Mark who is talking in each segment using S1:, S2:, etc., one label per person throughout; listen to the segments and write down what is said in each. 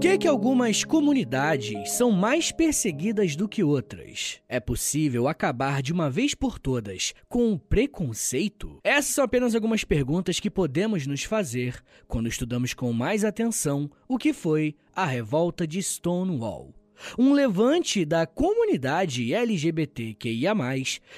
S1: Que, que algumas comunidades são mais perseguidas do que outras? É possível acabar de uma vez por todas com o preconceito? Essas são apenas algumas perguntas que podemos nos fazer quando estudamos com mais atenção o que foi a revolta de Stonewall. Um levante da comunidade LGBTQIA,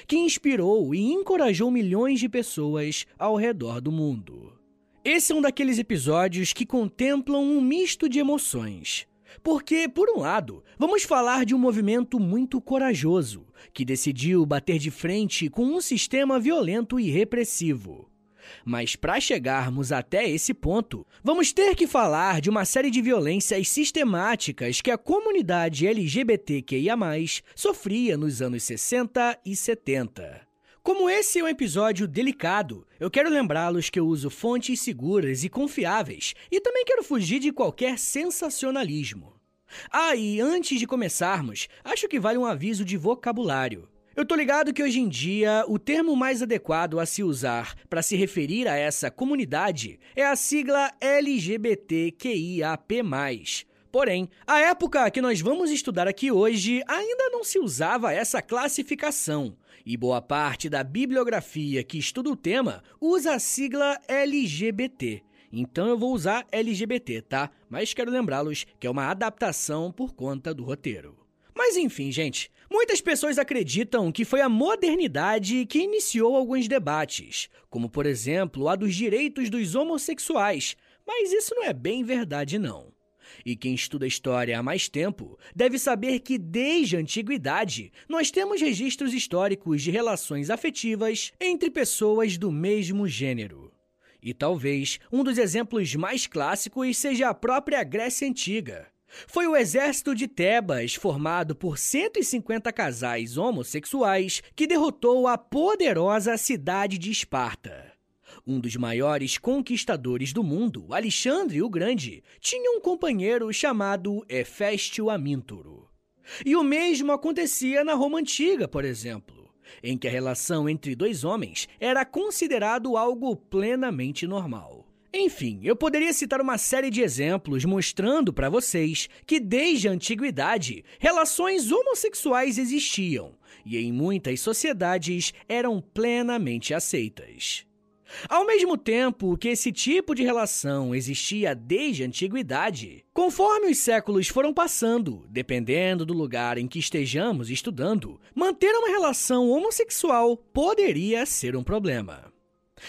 S1: que inspirou e encorajou milhões de pessoas ao redor do mundo. Esse é um daqueles episódios que contemplam um misto de emoções. Porque, por um lado, vamos falar de um movimento muito corajoso, que decidiu bater de frente com um sistema violento e repressivo. Mas para chegarmos até esse ponto, vamos ter que falar de uma série de violências sistemáticas que a comunidade LGBTQIA+ sofria nos anos 60 e 70. Como esse é um episódio delicado, eu quero lembrá-los que eu uso fontes seguras e confiáveis e também quero fugir de qualquer sensacionalismo. Ah, e antes de começarmos, acho que vale um aviso de vocabulário. Eu tô ligado que hoje em dia o termo mais adequado a se usar para se referir a essa comunidade é a sigla LGBTQIAP+. Porém, a época que nós vamos estudar aqui hoje ainda não se usava essa classificação, e boa parte da bibliografia que estuda o tema usa a sigla LGBT. Então eu vou usar LGBT, tá? Mas quero lembrá-los que é uma adaptação por conta do roteiro. Mas enfim, gente, muitas pessoas acreditam que foi a modernidade que iniciou alguns debates, como por exemplo a dos direitos dos homossexuais, mas isso não é bem verdade não. E quem estuda história há mais tempo deve saber que, desde a antiguidade, nós temos registros históricos de relações afetivas entre pessoas do mesmo gênero. E talvez um dos exemplos mais clássicos seja a própria Grécia Antiga. Foi o exército de Tebas, formado por 150 casais homossexuais, que derrotou a poderosa cidade de Esparta. Um dos maiores conquistadores do mundo, Alexandre o Grande, tinha um companheiro chamado Heféstio Amíntoro. E o mesmo acontecia na Roma Antiga, por exemplo, em que a relação entre dois homens era considerado algo plenamente normal. Enfim, eu poderia citar uma série de exemplos mostrando para vocês que desde a antiguidade relações homossexuais existiam e em muitas sociedades eram plenamente aceitas. Ao mesmo tempo que esse tipo de relação existia desde a antiguidade, conforme os séculos foram passando, dependendo do lugar em que estejamos estudando, manter uma relação homossexual poderia ser um problema.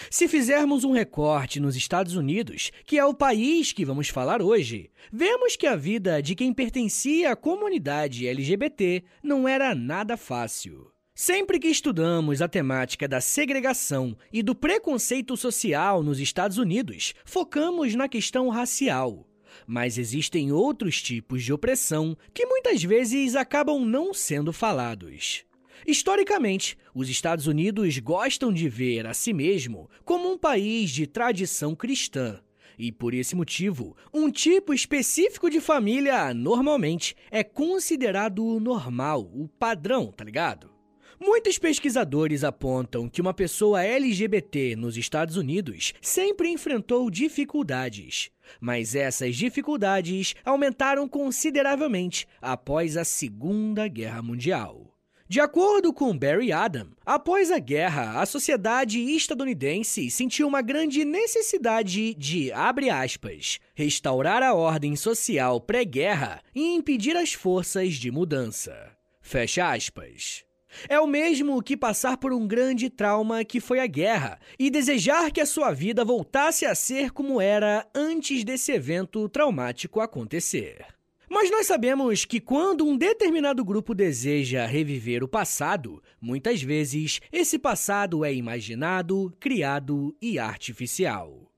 S1: Se fizermos um recorte nos Estados Unidos, que é o país que vamos falar hoje, vemos que a vida de quem pertencia à comunidade LGBT não era nada fácil. Sempre que estudamos a temática da segregação e do preconceito social nos Estados Unidos, focamos na questão racial. Mas existem outros tipos de opressão que muitas vezes acabam não sendo falados. Historicamente, os Estados Unidos gostam de ver a si mesmo como um país de tradição cristã. E por esse motivo, um tipo específico de família normalmente é considerado normal, o padrão, tá ligado? Muitos pesquisadores apontam que uma pessoa LGBT nos Estados Unidos sempre enfrentou dificuldades, mas essas dificuldades aumentaram consideravelmente após a Segunda Guerra Mundial. De acordo com Barry Adam, após a guerra, a sociedade estadunidense sentiu uma grande necessidade de, abre aspas, restaurar a ordem social pré-guerra e impedir as forças de mudança. Fecha aspas. É o mesmo que passar por um grande trauma que foi a guerra e desejar que a sua vida voltasse a ser como era antes desse evento traumático acontecer. Mas nós sabemos que quando um determinado grupo deseja reviver o passado, muitas vezes esse passado é imaginado, criado e artificial.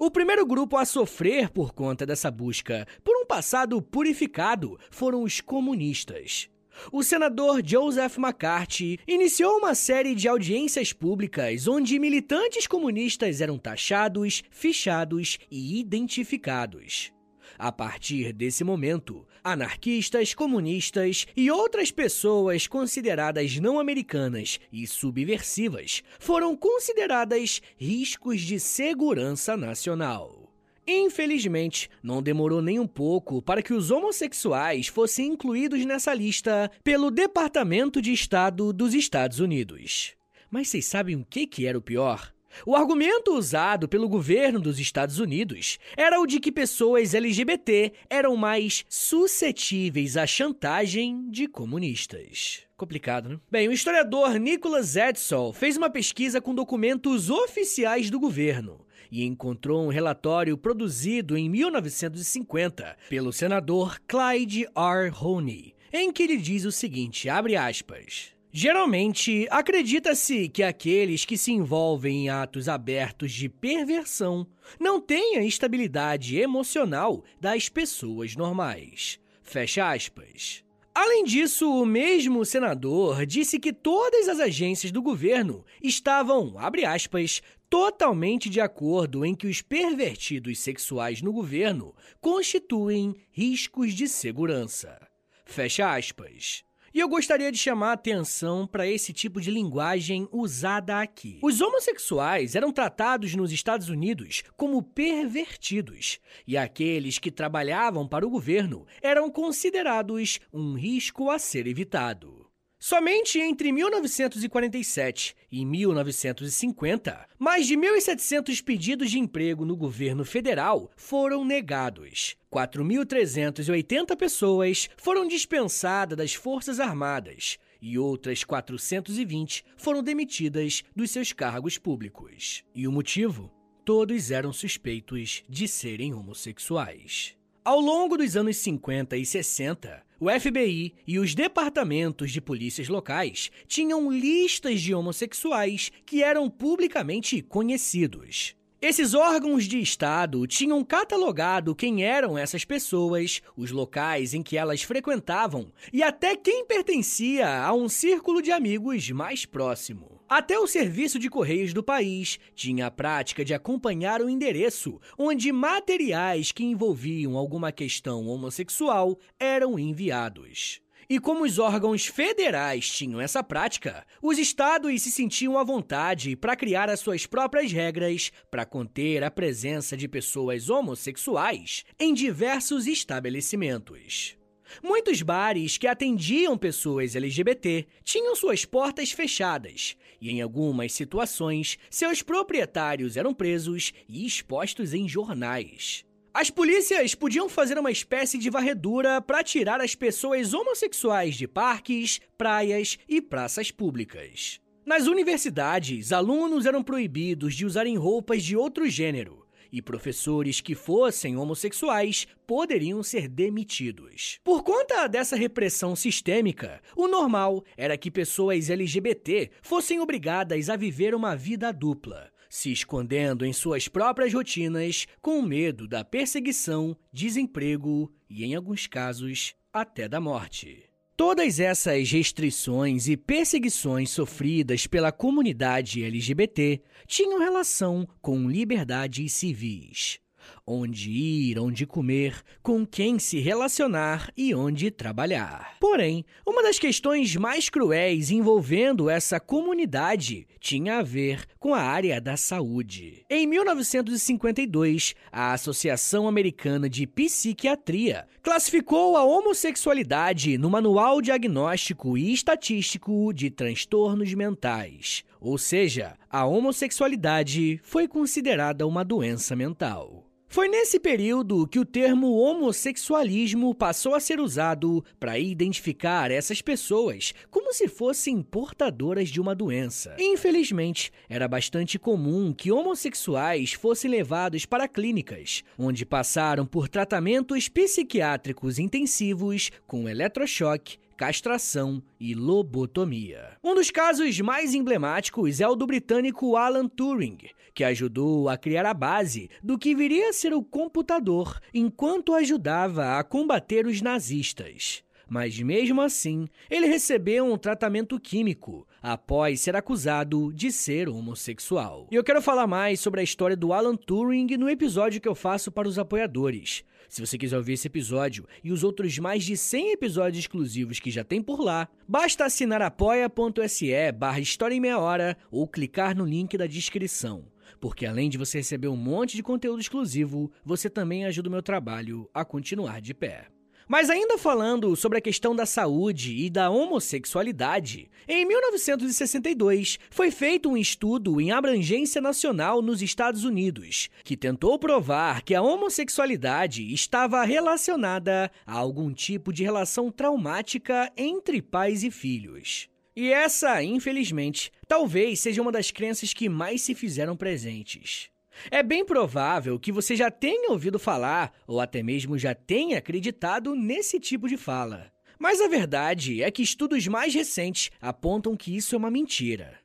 S1: O primeiro grupo a sofrer por conta dessa busca por um passado purificado foram os comunistas o senador Joseph McCarthy iniciou uma série de audiências públicas onde militantes comunistas eram taxados, fichados e identificados. A partir desse momento, anarquistas, comunistas e outras pessoas consideradas não americanas e subversivas foram consideradas riscos de segurança nacional. Infelizmente, não demorou nem um pouco para que os homossexuais fossem incluídos nessa lista pelo Departamento de Estado dos Estados Unidos. Mas vocês sabem o que, que era o pior? O argumento usado pelo governo dos Estados Unidos era o de que pessoas LGBT eram mais suscetíveis à chantagem de comunistas. Complicado, né? Bem, o historiador Nicholas Edsall fez uma pesquisa com documentos oficiais do governo e encontrou um relatório produzido em 1950 pelo senador Clyde R. Honey, em que ele diz o seguinte, abre aspas... Geralmente, acredita-se que aqueles que se envolvem em atos abertos de perversão não têm a estabilidade emocional das pessoas normais. Fecha aspas. Além disso, o mesmo senador disse que todas as agências do governo estavam, abre aspas, totalmente de acordo em que os pervertidos sexuais no governo constituem riscos de segurança. Fecha aspas. E eu gostaria de chamar a atenção para esse tipo de linguagem usada aqui. Os homossexuais eram tratados nos Estados Unidos como pervertidos, e aqueles que trabalhavam para o governo eram considerados um risco a ser evitado. Somente entre 1947 e 1950, mais de 1.700 pedidos de emprego no governo federal foram negados. 4.380 pessoas foram dispensadas das Forças Armadas e outras 420 foram demitidas dos seus cargos públicos. E o motivo? Todos eram suspeitos de serem homossexuais. Ao longo dos anos 50 e 60, o FBI e os departamentos de polícias locais tinham listas de homossexuais que eram publicamente conhecidos. Esses órgãos de Estado tinham catalogado quem eram essas pessoas, os locais em que elas frequentavam e até quem pertencia a um círculo de amigos mais próximo. Até o serviço de correios do país tinha a prática de acompanhar o endereço onde materiais que envolviam alguma questão homossexual eram enviados. E como os órgãos federais tinham essa prática, os estados se sentiam à vontade para criar as suas próprias regras para conter a presença de pessoas homossexuais em diversos estabelecimentos. Muitos bares que atendiam pessoas LGBT tinham suas portas fechadas e, em algumas situações, seus proprietários eram presos e expostos em jornais. As polícias podiam fazer uma espécie de varredura para tirar as pessoas homossexuais de parques, praias e praças públicas. Nas universidades, alunos eram proibidos de usarem roupas de outro gênero, e professores que fossem homossexuais poderiam ser demitidos. Por conta dessa repressão sistêmica, o normal era que pessoas LGBT fossem obrigadas a viver uma vida dupla, se escondendo em suas próprias rotinas com medo da perseguição, desemprego e, em alguns casos, até da morte. Todas essas restrições e perseguições sofridas pela comunidade LGBT tinham relação com liberdades civis onde ir, onde comer, com quem se relacionar e onde trabalhar. Porém, uma das questões mais cruéis envolvendo essa comunidade tinha a ver com a área da saúde. Em 1952, a Associação Americana de Psiquiatria classificou a homossexualidade no Manual Diagnóstico e Estatístico de Transtornos Mentais. Ou seja, a homossexualidade foi considerada uma doença mental. Foi nesse período que o termo homossexualismo passou a ser usado para identificar essas pessoas como se fossem portadoras de uma doença. Infelizmente, era bastante comum que homossexuais fossem levados para clínicas, onde passaram por tratamentos psiquiátricos intensivos com eletrochoque castração e lobotomia. Um dos casos mais emblemáticos é o do britânico Alan Turing, que ajudou a criar a base do que viria a ser o computador enquanto ajudava a combater os nazistas. Mas mesmo assim, ele recebeu um tratamento químico após ser acusado de ser homossexual. E eu quero falar mais sobre a história do Alan Turing no episódio que eu faço para os apoiadores. Se você quiser ouvir esse episódio e os outros mais de 100 episódios exclusivos que já tem por lá, basta assinar apoia.se barra História em Meia Hora ou clicar no link da descrição. Porque além de você receber um monte de conteúdo exclusivo, você também ajuda o meu trabalho a continuar de pé. Mas ainda falando sobre a questão da saúde e da homossexualidade, em 1962 foi feito um estudo em abrangência nacional nos Estados Unidos, que tentou provar que a homossexualidade estava relacionada a algum tipo de relação traumática entre pais e filhos. E essa, infelizmente, talvez seja uma das crenças que mais se fizeram presentes. É bem provável que você já tenha ouvido falar, ou até mesmo já tenha acreditado nesse tipo de fala. Mas a verdade é que estudos mais recentes apontam que isso é uma mentira.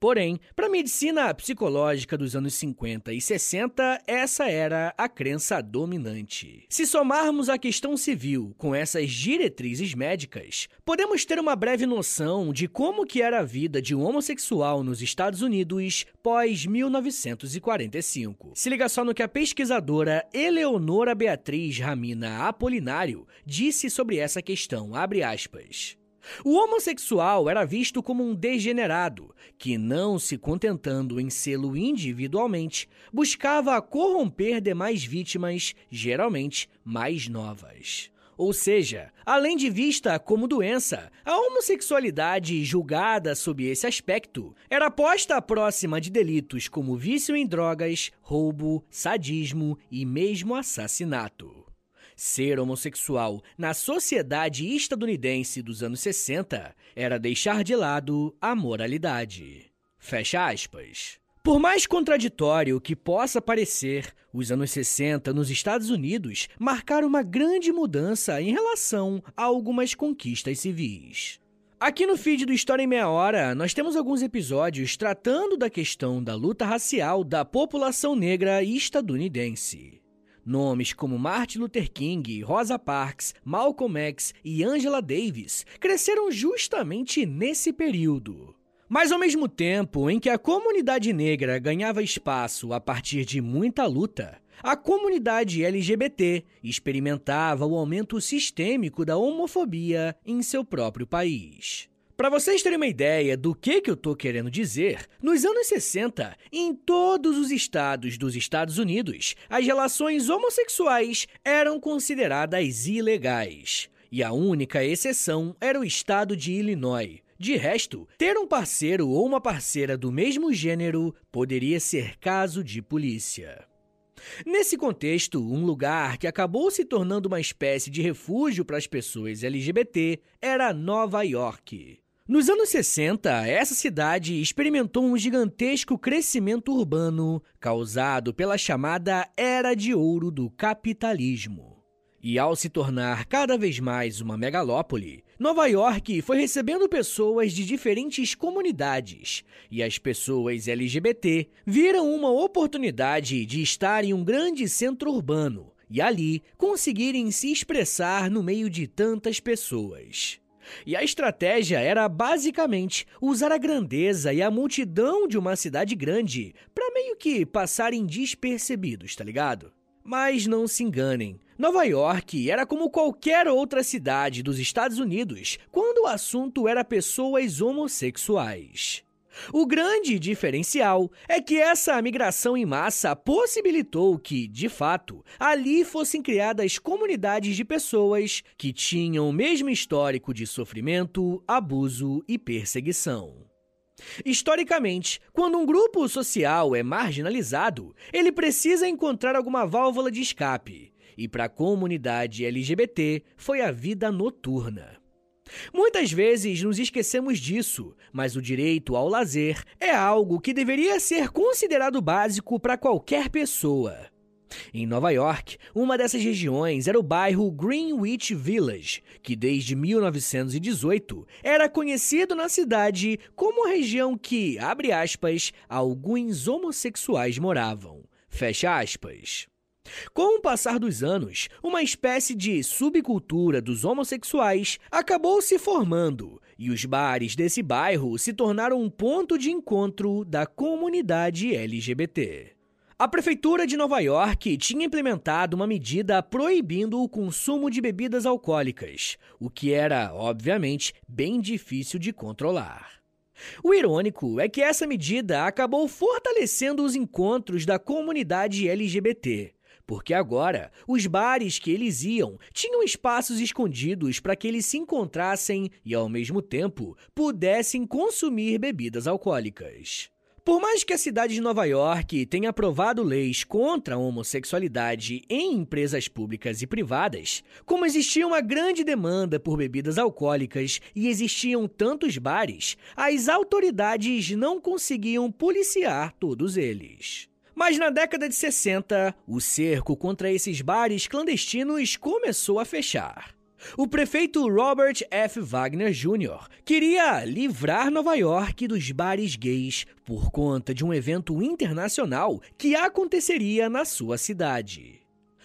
S1: Porém, para a medicina psicológica dos anos 50 e 60, essa era a crença dominante. Se somarmos a questão civil com essas diretrizes médicas, podemos ter uma breve noção de como que era a vida de um homossexual nos Estados Unidos pós 1945. Se liga só no que a pesquisadora Eleonora Beatriz Ramina Apolinário disse sobre essa questão, abre aspas. O homossexual era visto como um degenerado que, não se contentando em sê-lo individualmente, buscava corromper demais vítimas, geralmente mais novas. Ou seja, além de vista como doença, a homossexualidade, julgada sob esse aspecto, era posta próxima de delitos como vício em drogas, roubo, sadismo e mesmo assassinato. Ser homossexual na sociedade estadunidense dos anos 60 era deixar de lado a moralidade. Fecha aspas. Por mais contraditório que possa parecer, os anos 60 nos Estados Unidos marcaram uma grande mudança em relação a algumas conquistas civis. Aqui no feed do História em Meia Hora, nós temos alguns episódios tratando da questão da luta racial da população negra estadunidense. Nomes como Martin Luther King, Rosa Parks, Malcolm X e Angela Davis cresceram justamente nesse período. Mas ao mesmo tempo em que a comunidade negra ganhava espaço a partir de muita luta, a comunidade LGBT experimentava o aumento sistêmico da homofobia em seu próprio país. Para vocês terem uma ideia do que, que eu tô querendo dizer, nos anos 60, em todos os estados dos Estados Unidos, as relações homossexuais eram consideradas ilegais. E a única exceção era o estado de Illinois. De resto, ter um parceiro ou uma parceira do mesmo gênero poderia ser caso de polícia. Nesse contexto, um lugar que acabou se tornando uma espécie de refúgio para as pessoas LGBT era Nova York. Nos anos 60, essa cidade experimentou um gigantesco crescimento urbano causado pela chamada Era de Ouro do capitalismo. E ao se tornar cada vez mais uma megalópole, Nova York foi recebendo pessoas de diferentes comunidades, e as pessoas LGBT viram uma oportunidade de estar em um grande centro urbano e ali conseguirem se expressar no meio de tantas pessoas. E a estratégia era basicamente usar a grandeza e a multidão de uma cidade grande para meio que passarem despercebidos, tá ligado? Mas não se enganem, Nova York era como qualquer outra cidade dos Estados Unidos quando o assunto era pessoas homossexuais. O grande diferencial é que essa migração em massa possibilitou que, de fato, ali fossem criadas comunidades de pessoas que tinham o mesmo histórico de sofrimento, abuso e perseguição. Historicamente, quando um grupo social é marginalizado, ele precisa encontrar alguma válvula de escape. E para a comunidade LGBT foi a vida noturna. Muitas vezes nos esquecemos disso, mas o direito ao lazer é algo que deveria ser considerado básico para qualquer pessoa. Em Nova York, uma dessas regiões era o bairro Greenwich Village, que desde 1918 era conhecido na cidade como a região que, abre aspas, alguns homossexuais moravam. Fecha aspas. Com o passar dos anos, uma espécie de subcultura dos homossexuais acabou se formando e os bares desse bairro se tornaram um ponto de encontro da comunidade LGBT. A prefeitura de Nova York tinha implementado uma medida proibindo o consumo de bebidas alcoólicas, o que era, obviamente, bem difícil de controlar. O irônico é que essa medida acabou fortalecendo os encontros da comunidade LGBT, porque agora os bares que eles iam tinham espaços escondidos para que eles se encontrassem e, ao mesmo tempo, pudessem consumir bebidas alcoólicas. Por mais que a cidade de Nova York tenha aprovado leis contra a homossexualidade em empresas públicas e privadas, como existia uma grande demanda por bebidas alcoólicas e existiam tantos bares, as autoridades não conseguiam policiar todos eles. Mas na década de 60, o cerco contra esses bares clandestinos começou a fechar. O prefeito Robert F. Wagner Jr. queria livrar Nova York dos bares gays por conta de um evento internacional que aconteceria na sua cidade.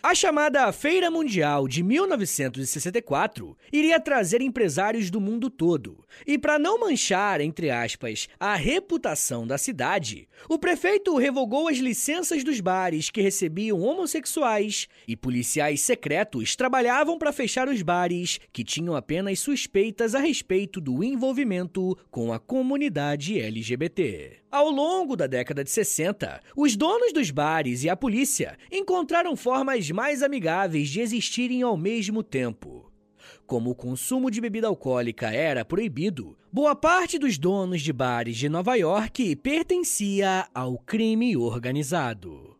S1: A chamada Feira Mundial de 1964 iria trazer empresários do mundo todo. E para não manchar, entre aspas, a reputação da cidade, o prefeito revogou as licenças dos bares que recebiam homossexuais e policiais secretos trabalhavam para fechar os bares que tinham apenas suspeitas a respeito do envolvimento com a comunidade LGBT. Ao longo da década de 60, os donos dos bares e a polícia encontraram formas mais amigáveis de existirem ao mesmo tempo. Como o consumo de bebida alcoólica era proibido, boa parte dos donos de bares de Nova York pertencia ao crime organizado.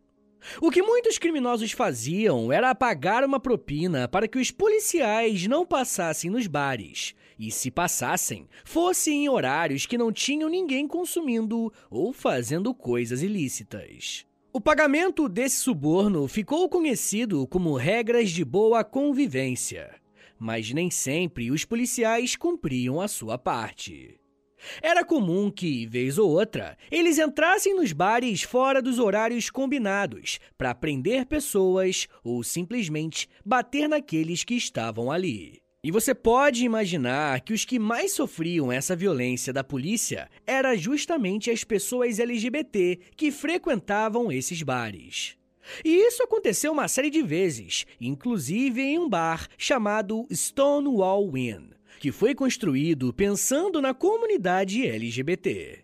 S1: O que muitos criminosos faziam era pagar uma propina para que os policiais não passassem nos bares e, se passassem, fossem em horários que não tinham ninguém consumindo ou fazendo coisas ilícitas. O pagamento desse suborno ficou conhecido como regras de boa convivência, mas nem sempre os policiais cumpriam a sua parte. Era comum que, vez ou outra, eles entrassem nos bares fora dos horários combinados para prender pessoas ou simplesmente bater naqueles que estavam ali. E você pode imaginar que os que mais sofriam essa violência da polícia eram justamente as pessoas LGBT que frequentavam esses bares. E isso aconteceu uma série de vezes, inclusive em um bar chamado Stonewall Inn, que foi construído pensando na comunidade LGBT.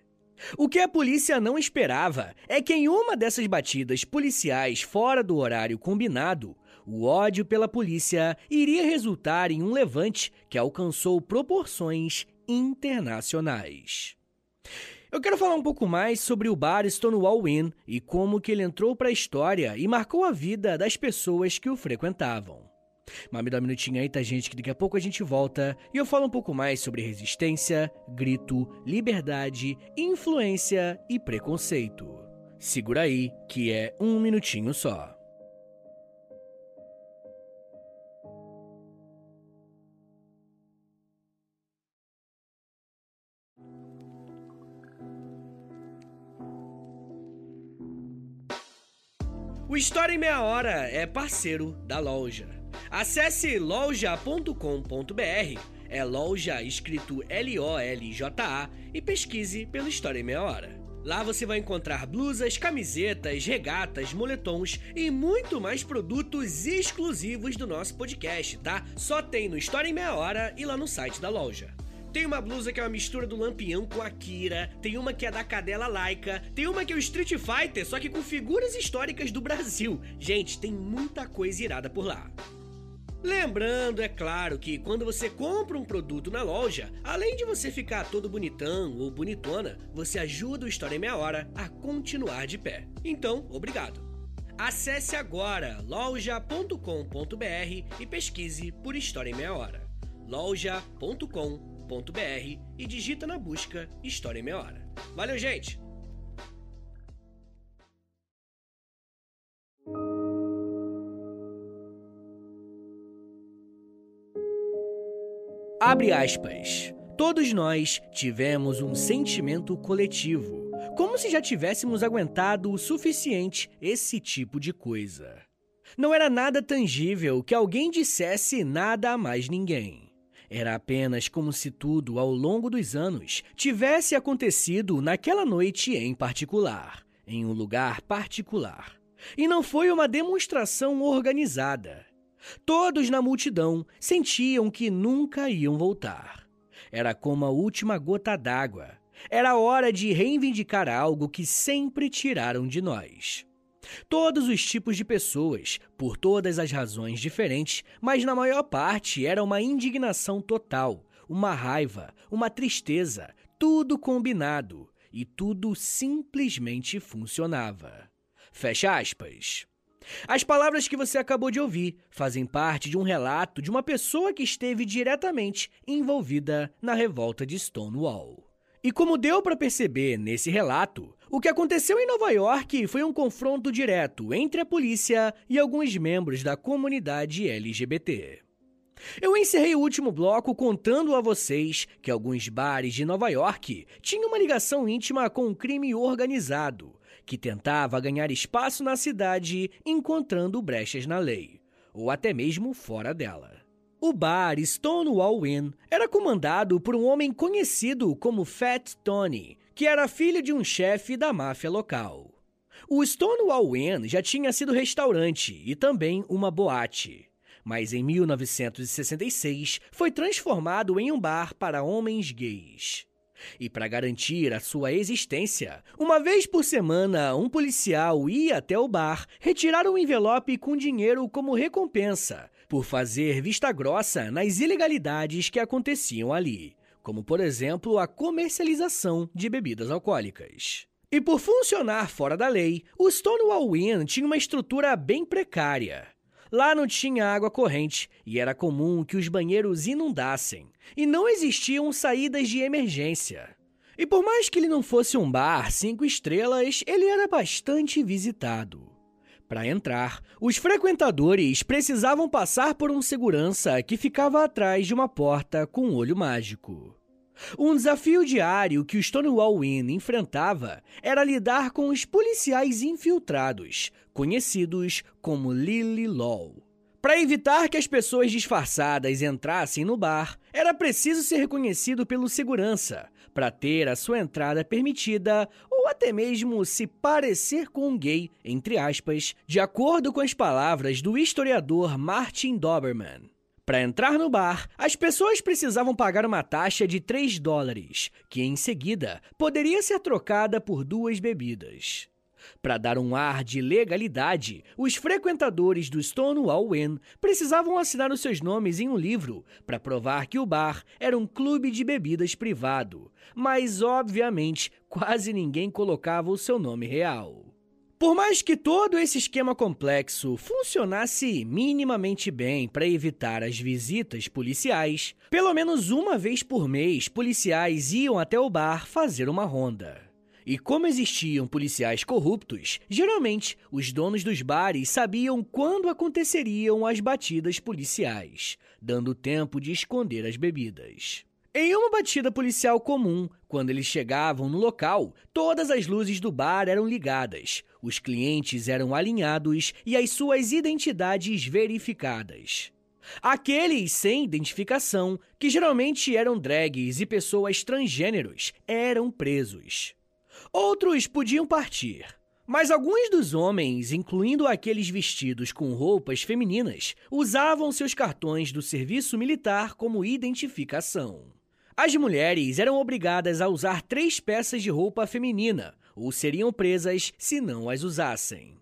S1: O que a polícia não esperava é que em uma dessas batidas policiais fora do horário combinado, o ódio pela polícia iria resultar em um levante que alcançou proporções internacionais. Eu quero falar um pouco mais sobre o bar Stonewall Inn e como que ele entrou para a história e marcou a vida das pessoas que o frequentavam. Mas me dá um minutinho aí, tá, gente? Que daqui a pouco a gente volta e eu falo um pouco mais sobre resistência, grito, liberdade, influência e preconceito. Segura aí, que é um minutinho só. O História em Meia Hora é parceiro da loja. Acesse loja.com.br, é loja escrito L-O-L-J-A, e pesquise pelo História em Meia Hora. Lá você vai encontrar blusas, camisetas, regatas, moletons e muito mais produtos exclusivos do nosso podcast, tá? Só tem no História em Meia Hora e lá no site da loja. Tem uma blusa que é uma mistura do Lampião com a Kira, tem uma que é da Cadela Laika, tem uma que é o Street Fighter, só que com figuras históricas do Brasil. Gente, tem muita coisa irada por lá. Lembrando, é claro, que quando você compra um produto na loja, além de você ficar todo bonitão ou bonitona, você ajuda o História em Meia Hora a continuar de pé. Então, obrigado. Acesse agora loja.com.br e pesquise por História em Meia Hora. loja.com.br e digita na busca História em Meia Hora. Valeu, gente! Abre aspas. Todos nós tivemos um sentimento coletivo, como se já tivéssemos aguentado o suficiente esse tipo de coisa. Não era nada tangível que alguém dissesse nada a mais ninguém. Era apenas como se tudo, ao longo dos anos, tivesse acontecido naquela noite em particular, em um lugar particular. E não foi uma demonstração organizada. Todos na multidão sentiam que nunca iam voltar. Era como a última gota d'água. Era hora de reivindicar algo que sempre tiraram de nós. Todos os tipos de pessoas, por todas as razões diferentes, mas na maior parte era uma indignação total, uma raiva, uma tristeza, tudo combinado e tudo simplesmente funcionava. Fecha aspas. As palavras que você acabou de ouvir fazem parte de um relato de uma pessoa que esteve diretamente envolvida na revolta de Stonewall. E como deu para perceber nesse relato, o que aconteceu em Nova York foi um confronto direto entre a polícia e alguns membros da comunidade LGBT. Eu encerrei o último bloco contando a vocês que alguns bares de Nova York tinham uma ligação íntima com o crime organizado, que tentava ganhar espaço na cidade encontrando brechas na lei, ou até mesmo fora dela. O bar Stonewall Inn era comandado por um homem conhecido como Fat Tony, que era filho de um chefe da máfia local. O Stonewall Inn já tinha sido restaurante e também uma boate, mas em 1966 foi transformado em um bar para homens gays. E para garantir a sua existência, uma vez por semana, um policial ia até o bar retirar um envelope com dinheiro como recompensa por fazer vista grossa nas ilegalidades que aconteciam ali, como por exemplo a comercialização de bebidas alcoólicas. E por funcionar fora da lei, o Stonewall Inn tinha uma estrutura bem precária. Lá não tinha água corrente e era comum que os banheiros inundassem, e não existiam saídas de emergência. E por mais que ele não fosse um bar cinco estrelas, ele era bastante visitado. Para entrar, os frequentadores precisavam passar por um segurança que ficava atrás de uma porta com um olho mágico. Um desafio diário que o Stonewall Inn enfrentava era lidar com os policiais infiltrados, conhecidos como Lily Law. Para evitar que as pessoas disfarçadas entrassem no bar, era preciso ser reconhecido pelo segurança para ter a sua entrada permitida ou até mesmo se parecer com um gay, entre aspas, de acordo com as palavras do historiador Martin Doberman. Para entrar no bar, as pessoas precisavam pagar uma taxa de 3 dólares, que em seguida poderia ser trocada por duas bebidas. Para dar um ar de legalidade, os frequentadores do Stonewall Inn precisavam assinar os seus nomes em um livro para provar que o bar era um clube de bebidas privado, mas obviamente quase ninguém colocava o seu nome real. Por mais que todo esse esquema complexo funcionasse minimamente bem para evitar as visitas policiais, pelo menos uma vez por mês policiais iam até o bar fazer uma ronda. E como existiam policiais corruptos, geralmente os donos dos bares sabiam quando aconteceriam as batidas policiais, dando tempo de esconder as bebidas. Em uma batida policial comum, quando eles chegavam no local, todas as luzes do bar eram ligadas, os clientes eram alinhados e as suas identidades verificadas. Aqueles sem identificação, que geralmente eram drags e pessoas transgêneros, eram presos. Outros podiam partir, mas alguns dos homens, incluindo aqueles vestidos com roupas femininas, usavam seus cartões do serviço militar como identificação. As mulheres eram obrigadas a usar três peças de roupa feminina ou seriam presas se não as usassem.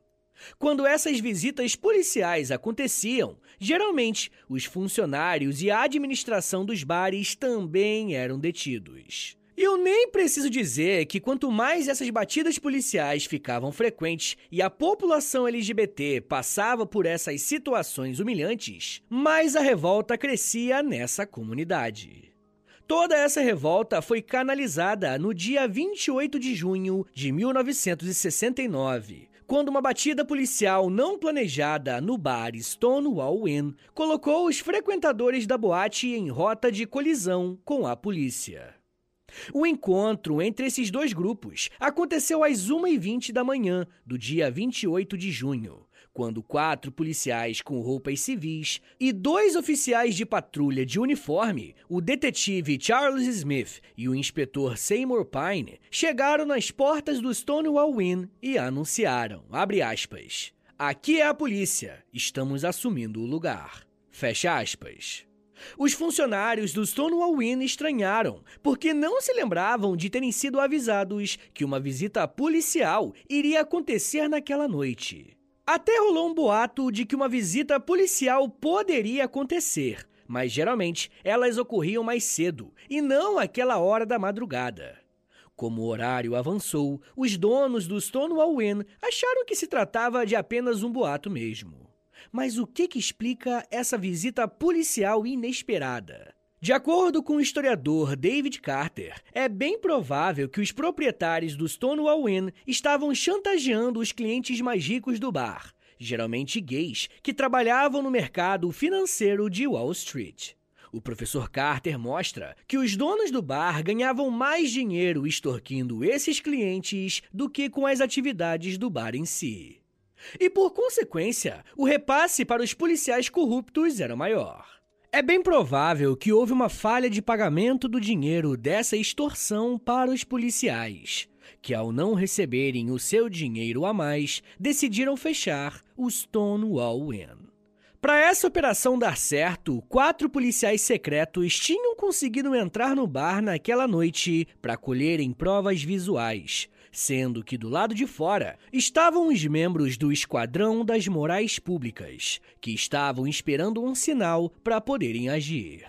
S1: Quando essas visitas policiais aconteciam, geralmente os funcionários e a administração dos bares também eram detidos. Eu nem preciso dizer que quanto mais essas batidas policiais ficavam frequentes e a população LGBT passava por essas situações humilhantes, mais a revolta crescia nessa comunidade. Toda essa revolta foi canalizada no dia 28 de junho de 1969, quando uma batida policial não planejada no bar Stonewall Inn colocou os frequentadores da boate em rota de colisão com a polícia. O encontro entre esses dois grupos aconteceu às 1h20 da manhã do dia 28 de junho, quando quatro policiais com roupas civis e dois oficiais de patrulha de uniforme, o detetive Charles Smith e o inspetor Seymour Pine, chegaram nas portas do Stonewall Inn e anunciaram, aspas, Aqui é a polícia, estamos assumindo o lugar. Fecha aspas. Os funcionários do Stonewall Inn estranharam, porque não se lembravam de terem sido avisados que uma visita policial iria acontecer naquela noite. Até rolou um boato de que uma visita policial poderia acontecer, mas geralmente elas ocorriam mais cedo e não àquela hora da madrugada. Como o horário avançou, os donos do Stonewall Inn acharam que se tratava de apenas um boato mesmo. Mas o que, que explica essa visita policial inesperada? De acordo com o historiador David Carter, é bem provável que os proprietários do Stonewall Inn estavam chantageando os clientes mais ricos do bar, geralmente gays, que trabalhavam no mercado financeiro de Wall Street. O professor Carter mostra que os donos do bar ganhavam mais dinheiro extorquindo esses clientes do que com as atividades do bar em si. E por consequência, o repasse para os policiais corruptos era maior. É bem provável que houve uma falha de pagamento do dinheiro dessa extorsão para os policiais, que ao não receberem o seu dinheiro a mais, decidiram fechar o Stonewall Inn. Para essa operação dar certo, quatro policiais secretos tinham conseguido entrar no bar naquela noite para colherem provas visuais, sendo que do lado de fora estavam os membros do Esquadrão das Morais Públicas, que estavam esperando um sinal para poderem agir.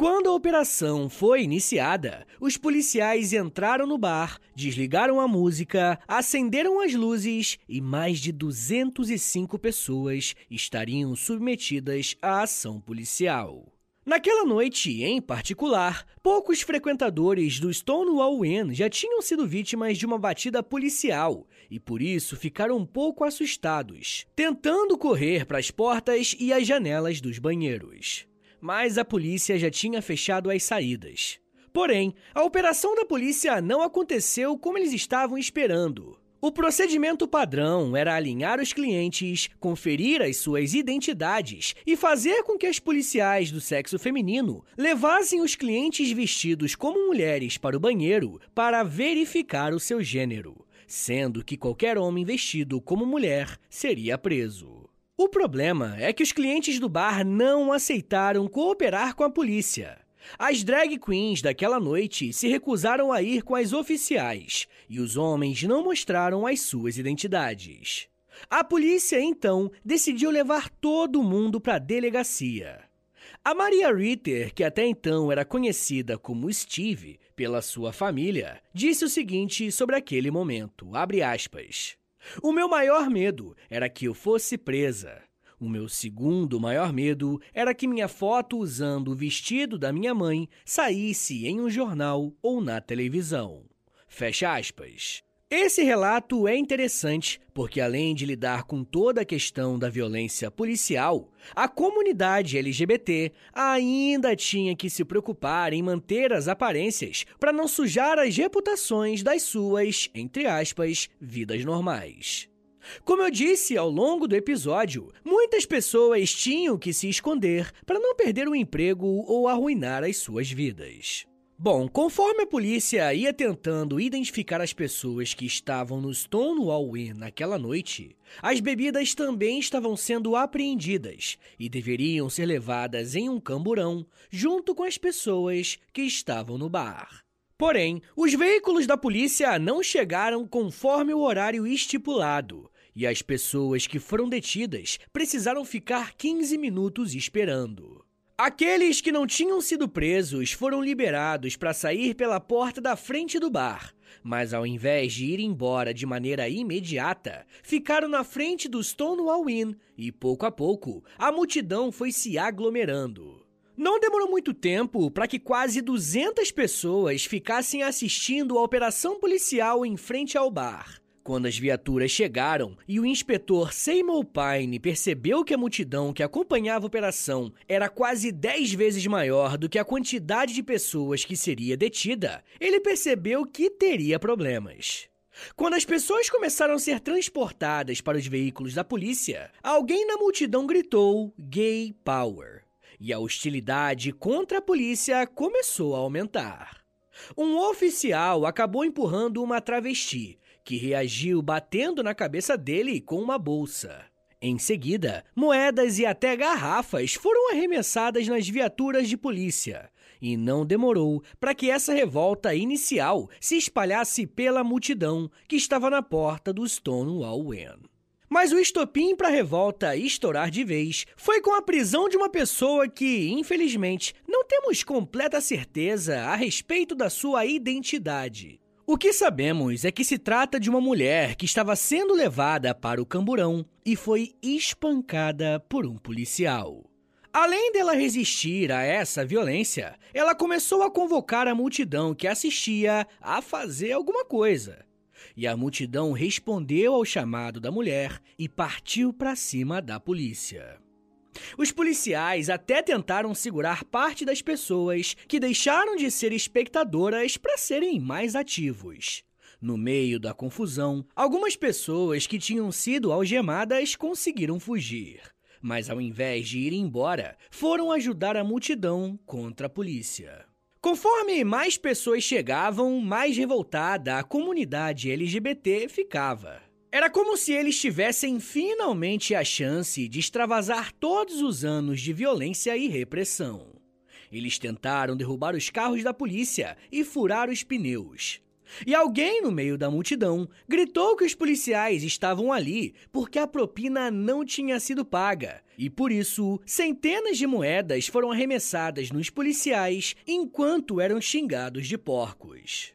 S1: Quando a operação foi iniciada, os policiais entraram no bar, desligaram a música, acenderam as luzes e mais de 205 pessoas estariam submetidas à ação policial. Naquela noite, em particular, poucos frequentadores do Stonewall Inn já tinham sido vítimas de uma batida policial e por isso ficaram um pouco assustados, tentando correr para as portas e as janelas dos banheiros. Mas a polícia já tinha fechado as saídas. Porém, a operação da polícia não aconteceu como eles estavam esperando. O procedimento padrão era alinhar os clientes, conferir as suas identidades e fazer com que as policiais do sexo feminino levassem os clientes vestidos como mulheres para o banheiro para verificar o seu gênero, sendo que qualquer homem vestido como mulher seria preso. O problema é que os clientes do bar não aceitaram cooperar com a polícia. As drag queens daquela noite se recusaram a ir com as oficiais e os homens não mostraram as suas identidades. A polícia então decidiu levar todo mundo para a delegacia. A Maria Ritter, que até então era conhecida como Steve pela sua família, disse o seguinte sobre aquele momento, aspas, O meu maior medo era que eu fosse presa. O meu segundo maior medo era que minha foto usando o vestido da minha mãe saísse em um jornal ou na televisão. Fecha aspas. Esse relato é interessante porque, além de lidar com toda a questão da violência policial, a comunidade LGBT ainda tinha que se preocupar em manter as aparências para não sujar as reputações das suas, entre aspas, vidas normais. Como eu disse ao longo do episódio, muitas pessoas tinham que se esconder para não perder o emprego ou arruinar as suas vidas. Bom, conforme a polícia ia tentando identificar as pessoas que estavam no Stonewall Inn naquela noite, as bebidas também estavam sendo apreendidas e deveriam ser levadas em um camburão junto com as pessoas que estavam no bar. Porém, os veículos da polícia não chegaram conforme o horário estipulado, e as pessoas que foram detidas precisaram ficar 15 minutos esperando. Aqueles que não tinham sido presos foram liberados para sair pela porta da frente do bar, mas ao invés de ir embora de maneira imediata, ficaram na frente do Stonewall Inn e pouco a pouco a multidão foi se aglomerando. Não demorou muito tempo para que quase 200 pessoas ficassem assistindo a operação policial em frente ao bar. Quando as viaturas chegaram e o inspetor Seymour Pine percebeu que a multidão que acompanhava a operação era quase 10 vezes maior do que a quantidade de pessoas que seria detida, ele percebeu que teria problemas. Quando as pessoas começaram a ser transportadas para os veículos da polícia, alguém na multidão gritou Gay Power e a hostilidade contra a polícia começou a aumentar. Um oficial acabou empurrando uma travesti, que reagiu batendo na cabeça dele com uma bolsa. Em seguida, moedas e até garrafas foram arremessadas nas viaturas de polícia. E não demorou para que essa revolta inicial se espalhasse pela multidão que estava na porta do Stonewall Inn. Mas o estopim para a revolta estourar de vez foi com a prisão de uma pessoa que, infelizmente, não temos completa certeza a respeito da sua identidade. O que sabemos é que se trata de uma mulher que estava sendo levada para o camburão e foi espancada por um policial. Além dela resistir a essa violência, ela começou a convocar a multidão que assistia a fazer alguma coisa. E a multidão respondeu ao chamado da mulher e partiu para cima da polícia. Os policiais até tentaram segurar parte das pessoas que deixaram de ser espectadoras para serem mais ativos. No meio da confusão, algumas pessoas que tinham sido algemadas conseguiram fugir. Mas ao invés de ir embora, foram ajudar a multidão contra a polícia. Conforme mais pessoas chegavam, mais revoltada a comunidade LGBT ficava. Era como se eles tivessem finalmente a chance de extravasar todos os anos de violência e repressão. Eles tentaram derrubar os carros da polícia e furar os pneus. E alguém no meio da multidão gritou que os policiais estavam ali porque a propina não tinha sido paga. E por isso, centenas de moedas foram arremessadas nos policiais enquanto eram xingados de porcos.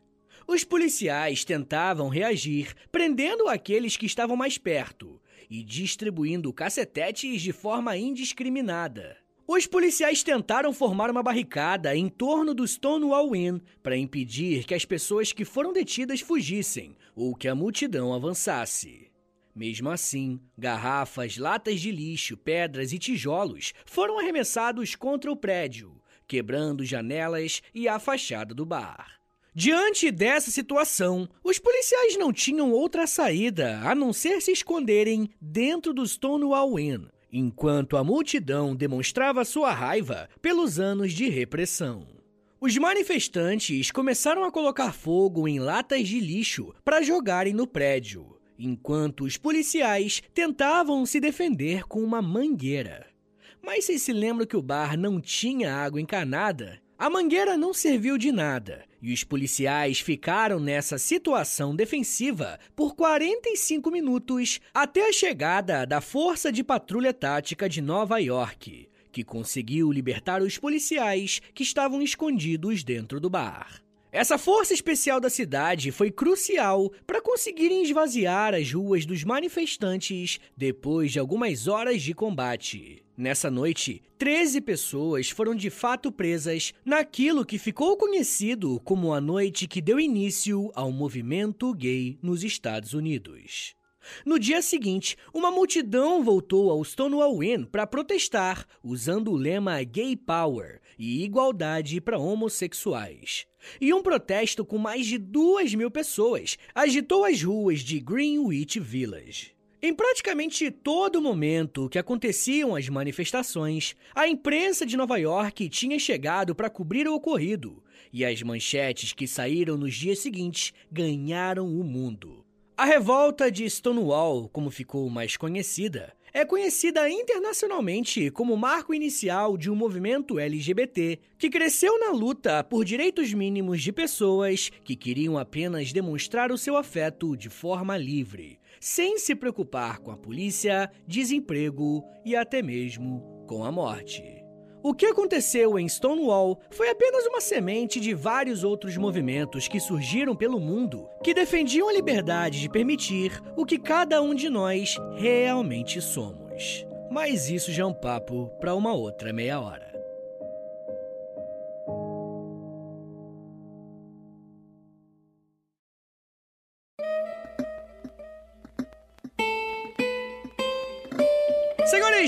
S1: Os policiais tentavam reagir, prendendo aqueles que estavam mais perto e distribuindo cacetetes de forma indiscriminada. Os policiais tentaram formar uma barricada em torno do Stonewall Inn para impedir que as pessoas que foram detidas fugissem ou que a multidão avançasse. Mesmo assim, garrafas, latas de lixo, pedras e tijolos foram arremessados contra o prédio, quebrando janelas e a fachada do bar. Diante dessa situação, os policiais não tinham outra saída a não ser se esconderem dentro do Stonewall Inn, enquanto a multidão demonstrava sua raiva pelos anos de repressão. Os manifestantes começaram a colocar fogo em latas de lixo para jogarem no prédio, enquanto os policiais tentavam se defender com uma mangueira. Mas vocês se lembram que o bar não tinha água encanada a mangueira não serviu de nada e os policiais ficaram nessa situação defensiva por 45 minutos até a chegada da Força de Patrulha Tática de Nova York, que conseguiu libertar os policiais que estavam escondidos dentro do bar. Essa força especial da cidade foi crucial para conseguirem esvaziar as ruas dos manifestantes depois de algumas horas de combate. Nessa noite, 13 pessoas foram de fato presas naquilo que ficou conhecido como a noite que deu início ao movimento gay nos Estados Unidos. No dia seguinte, uma multidão voltou ao Stonewall Inn para protestar, usando o lema Gay Power e igualdade para homossexuais. E um protesto com mais de duas mil pessoas agitou as ruas de Greenwich Village. Em praticamente todo momento que aconteciam as manifestações, a imprensa de Nova York tinha chegado para cobrir o ocorrido, e as manchetes que saíram nos dias seguintes ganharam o mundo. A revolta de Stonewall, como ficou mais conhecida, é conhecida internacionalmente como marco inicial de um movimento LGBT que cresceu na luta por direitos mínimos de pessoas que queriam apenas demonstrar o seu afeto de forma livre, sem se preocupar com a polícia, desemprego e até mesmo com a morte. O que aconteceu em Stonewall foi apenas uma semente de vários outros movimentos que surgiram pelo mundo que defendiam a liberdade de permitir o que cada um de nós realmente somos. Mas isso já é um papo para uma outra meia hora.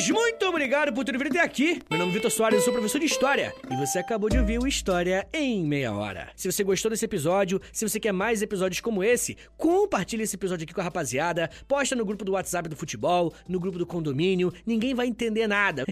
S1: Muito obrigado por ter vindo até aqui. Meu nome é Vitor Soares, eu sou professor de História. E você acabou de ouvir o História em Meia Hora. Se você gostou desse episódio, se você quer mais episódios como esse, compartilhe esse episódio aqui com a rapaziada, posta no grupo do WhatsApp do futebol, no grupo do condomínio, ninguém vai entender nada.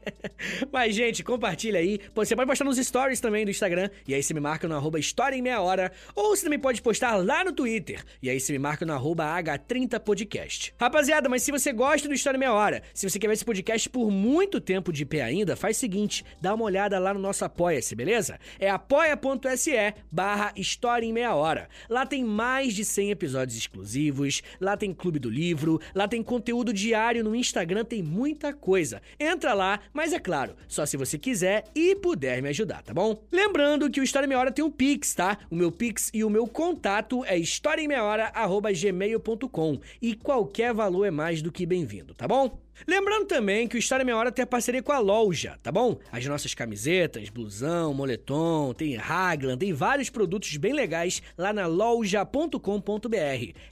S1: Mas, gente, compartilha aí. Você pode postar nos stories também do Instagram, e aí você me marca no arroba História em Meia Hora, ou você também pode postar lá no Twitter, e aí você me marca no arroba H30podcast. Rapaziada, mas se você gosta do História em Meia Hora, se você quer ver esse podcast por muito tempo de pé ainda, faz o seguinte, dá uma olhada lá no nosso Apoia-se, beleza? É apoia.se barra História em Meia Hora. Lá tem mais de 100 episódios exclusivos, lá tem Clube do Livro, lá tem conteúdo diário no Instagram, tem muita coisa. Entra lá, mas é claro, só se você quiser e puder me ajudar, tá bom? Lembrando que o História em Meia Hora tem um Pix, tá? O meu Pix e o meu contato é historiaemmeiahora.gmail.com e qualquer valor é mais do que bem-vindo, tá bom? Lembrando também que o História Meia Hora tem parceria com a loja, tá bom? As nossas camisetas, blusão, moletom, tem Raglan, tem vários produtos bem legais lá na loja.com.br.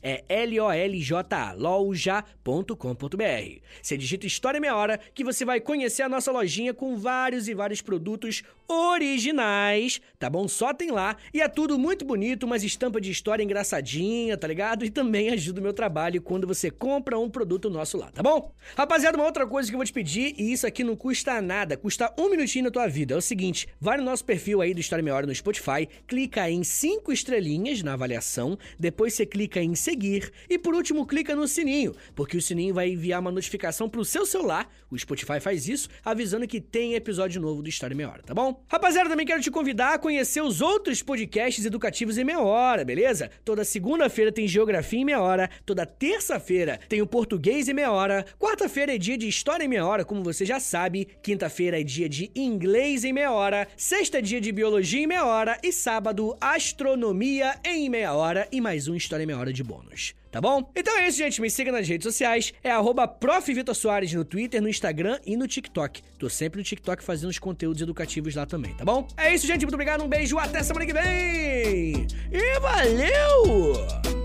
S1: É L-O-L-J-A, loja.com.br. Você digita História Meia Hora que você vai conhecer a nossa lojinha com vários e vários produtos originais, tá bom? Só tem lá e é tudo muito bonito, umas estampa de história engraçadinha, tá ligado? E também ajuda o meu trabalho quando você compra um produto nosso lá, tá bom? Rapaziada, uma outra coisa que eu vou te pedir, e isso aqui não custa nada, custa um minutinho na tua vida. É o seguinte: vai no nosso perfil aí do História Meia Hora no Spotify, clica em cinco estrelinhas na avaliação, depois você clica em seguir e por último clica no sininho, porque o sininho vai enviar uma notificação pro seu celular. O Spotify faz isso, avisando que tem episódio novo do História Meia Hora, tá bom? Rapaziada, também quero te convidar a conhecer os outros podcasts educativos em meia hora, beleza? Toda segunda-feira tem Geografia em meia hora, toda terça-feira tem o Português em meia hora, quarta-feira Quarta-feira é dia de História em Meia Hora, como você já sabe. Quinta-feira é dia de Inglês em Meia Hora. Sexta é dia de Biologia em Meia Hora. E sábado, Astronomia em Meia Hora. E mais um História em Meia Hora de bônus tá bom? Então é isso, gente. Me siga nas redes sociais. É arroba no Twitter, no Instagram e no TikTok. Tô sempre no TikTok fazendo os conteúdos educativos lá também, tá bom? É isso, gente. Muito obrigado. Um beijo. Até semana que vem. E valeu!